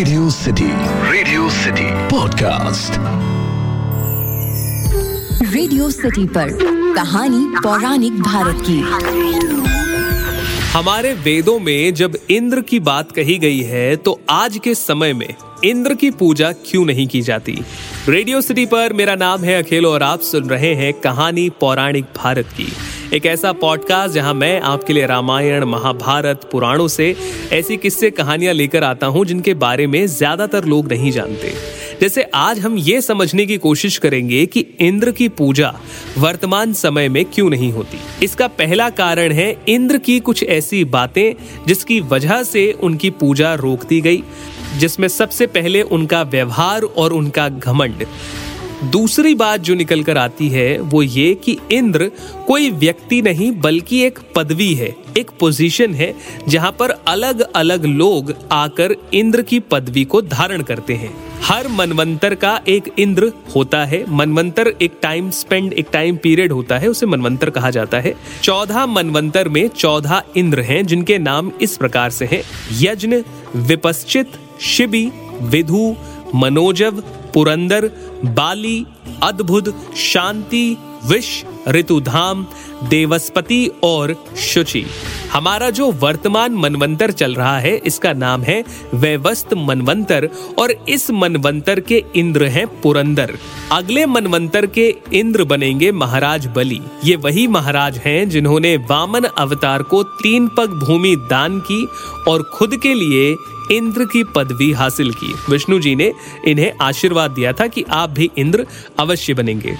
Radio City Radio City podcast Radio City पर कहानी पौराणिक भारत की। हमारे वेदों में जब इंद्र की बात कही गई है तो आज के समय में इंद्र की पूजा क्यों नहीं की जाती? रेडियो सिटी पर मेरा नाम है अखिल और आप सुन रहे हैं कहानी पौराणिक भारत की। एक ऐसा पॉडकास्ट जहाँ मैं आपके लिए रामायण, महाभारत, पुराणों से ऐसी किस्से कहानियाँ लेकर आता हूँ, जिनके बारे में ज़्यादातर लोग नहीं जानते। जैसे आज हम ये समझने की कोशिश करेंगे कि इंद्र की पूजा वर्तमान समय में क्यों नहीं होती। इसका पहला कारण है इंद्र की कुछ ऐसी बातें जिसकी वजह से उनकी पूजा रोक दी गई, जिसमें सबसे पहले उनका व्यवहार और उनका घमंड। दूसरी बात जो निकल कर आती है वो ये कि इंद्र कोई व्यक्ति नहीं, बल्कि एक पदवी है, एक पोजीशन है, जहाँ पर अलग अलग लोग आकर इंद्र की पदवी को धारण करते हैं। हर मनवंतर का एक इंद्र होता है। मनवंतर एक टाइम स्पेंड एक टाइम पीरियड होता है, उसे मनवंतर कहा जाता है। चौदह मनवंतर में चौदह इंद्र हैं, जिनके नाम इस प्रकार से हैं। यज्ञ, विपश्चित, शिबी, विधु, मनोजव पुरंदर, बाली, अद्भुत, शांति विश ऋतुधाम, देवस्पति और शुचि। हमारा जो वर्तमान मनवंतर चल रहा है, इसका नाम है वैवस्त मनवंतर और इस मनवंतर के इंद्र हैं पुरंदर। अगले मनवंतर के इंद्र बनेंगे महाराज बलि। ये वही महाराज हैं जिन्होंने वामन अवतार को तीन पग भूमि दान की और खुद के लिए इंद्र की पदवी हासिल की। विष्णु जी ने इन्हें आशीर्वाद दिया था कि आप भी इंद्र अवश्य बनेंगे।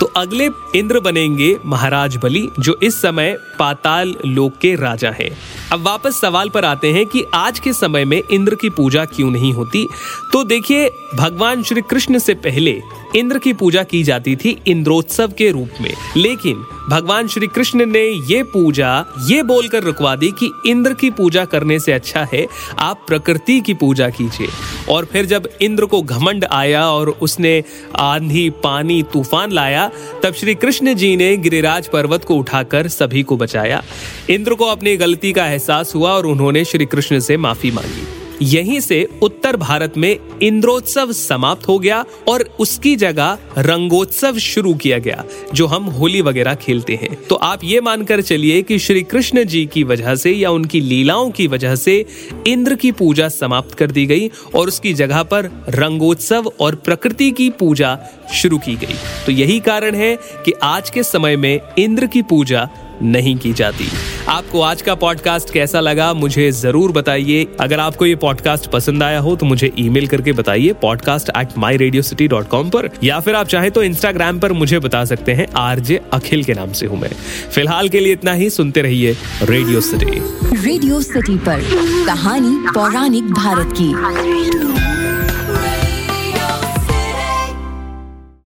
तो अगले इंद्र बनेंगे महाराज बलि, जो इस समय पाताल लोक के राजा हैं। अब वापस सवाल पर आते हैं कि आज के समय में इंद्र की पूजा क्यों नहीं होती? तो देखिए, भगवान श्री कृष्ण से पहले इंद्र की पूजा की जाती थी इंद्रोत्सव के रूप में। लेकिन भगवान श्री कृष्ण ने ये पूजा, ये बोलकर रुकवा दी कि इंद्र की पूजा करने से अच्छा है, आप प्रकृति की पूजा कीजिए। और फिर जब इंद्र को घमंड आया और उसने आंधी, पानी, तूफ़ान लाया, तब श्री कृष्ण जी ने गिरिराज पर्वत को उठाकर सभी को बचाया। इंद्र को अपनी गलती का एहसास हुआ और उन्होंने श्री कृष्ण से माफ़ी मांगी। यहीं से उत्तर भारत में इंद्रोत्सव समाप्त हो गया और उसकी जगह रंगोत्सव शुरू किया गया, जो हम होली वगैरह खेलते हैं। तो आप ये मानकर चलिए कि श्री कृष्ण जी की वजह से या उनकी लीलाओं की वजह से इंद्र की पूजा समाप्त कर दी गई और उसकी जगह पर रंगोत्सव और प्रकृति की पूजा शुरू की गई। तो यही कारण है कि आज के समय में इंद्र की पूजा नहीं की जाती। आपको आज का पॉडकास्ट कैसा लगा, मुझे ज़रूर बताइए। अगर आपको ये पॉडकास्ट पसंद आया हो तो मुझे ईमेल करके बताइए podcast at my Radio City dot com पर। या फिर आप चाहे तो इंस्टाग्राम पर मुझे बता सकते हैं, आरजे अखिल के नाम से हूँ मैं। फ़िलहाल के लिए इतना ही, सुनते रहिए रेडियो सिटी रेडियो सिटी पर, कहानी पौराणिक भारत की।